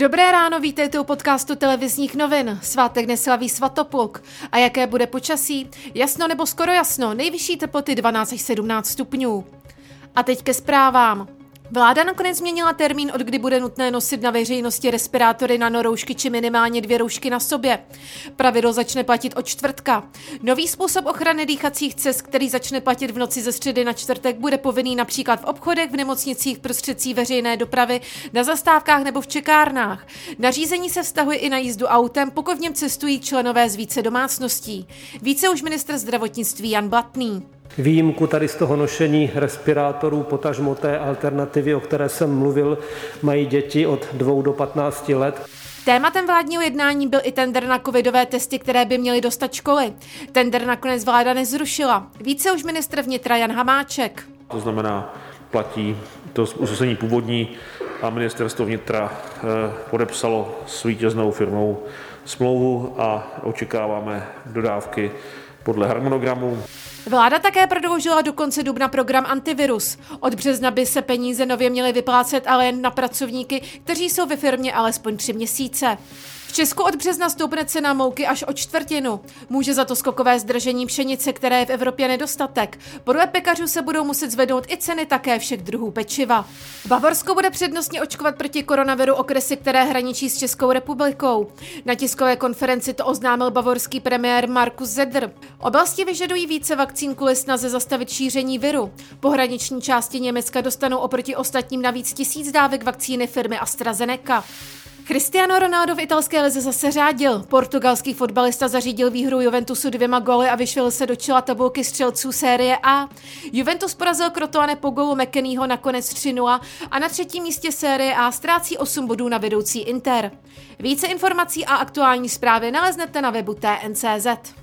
Dobré ráno, vítejte u podcastu televizních novin. Svátek neslaví svatopluk. A jaké bude počasí? Jasno nebo skoro jasno, nejvyšší teploty 12 až 17 stupňů. A teď ke zprávám. Vláda nakonec změnila termín, od kdy bude nutné nosit na veřejnosti respirátory, nanoroušky či minimálně dvě roušky na sobě. Pravidlo začne platit od čtvrtka. Nový způsob ochrany dýchacích cest, který začne platit v noci ze středy na čtvrtek, bude povinný například v obchodech, v nemocnicích, prostředcích veřejné dopravy, na zastávkách nebo v čekárnách. Nařízení se vztahuje i na jízdu autem, pokud v něm cestují členové z více domácností. Více už ministr zdravotnictví Jan Blatný. Výjimku tady z toho nošení respirátorů, potažmo té alternativy, o které jsem mluvil, mají děti od 2 do 15 let. Tématem vládního jednání byl i tender na covidové testy, které by měly dostat školy. Tender nakonec vláda nezrušila. Více už ministr vnitra Jan Hamáček. To znamená, platí to usnesení původní a ministerstvo vnitra eh, podepsalo s vítěznou firmou smlouvu a očekáváme dodávky podle harmonogramu. Vláda také prodloužila do konce dubna program Antivirus. Od března by se peníze nově měly vyplácet ale jen na pracovníky, kteří jsou ve firmě alespoň tři měsíce. V Česku od března stoupne cena mouky až o čtvrtinu. Může za to skokové zdržení pšenice, které je v Evropě nedostatek. Podle pekařů se budou muset zvednout i ceny také všech druhů pečiva. Bavorsko bude přednostně očkovat proti koronaviru okresy, které hraničí s Českou republikou. Na tiskové konferenci to oznámil bavorský premiér Markus Zedr. Oblasti vyžadují více vakcín kvůli snaze zastavit šíření viru. Pohraniční části Německa dostanou oproti ostatním navíc tisíc dávek vakcíny firmy AstraZeneca. Cristiano Ronaldo v italské lize zase řádil. Portugalský fotbalista zařídil výhru Juventusu dvěma góly a vyšvil se do čela tabulky střelců série A. Juventus porazil Krotoane po gólu McKennyho nakonec 3-0 a na třetím místě série A ztrácí 8 bodů na vedoucí Inter. Více informací a aktuální zprávy naleznete na webu TNCZ.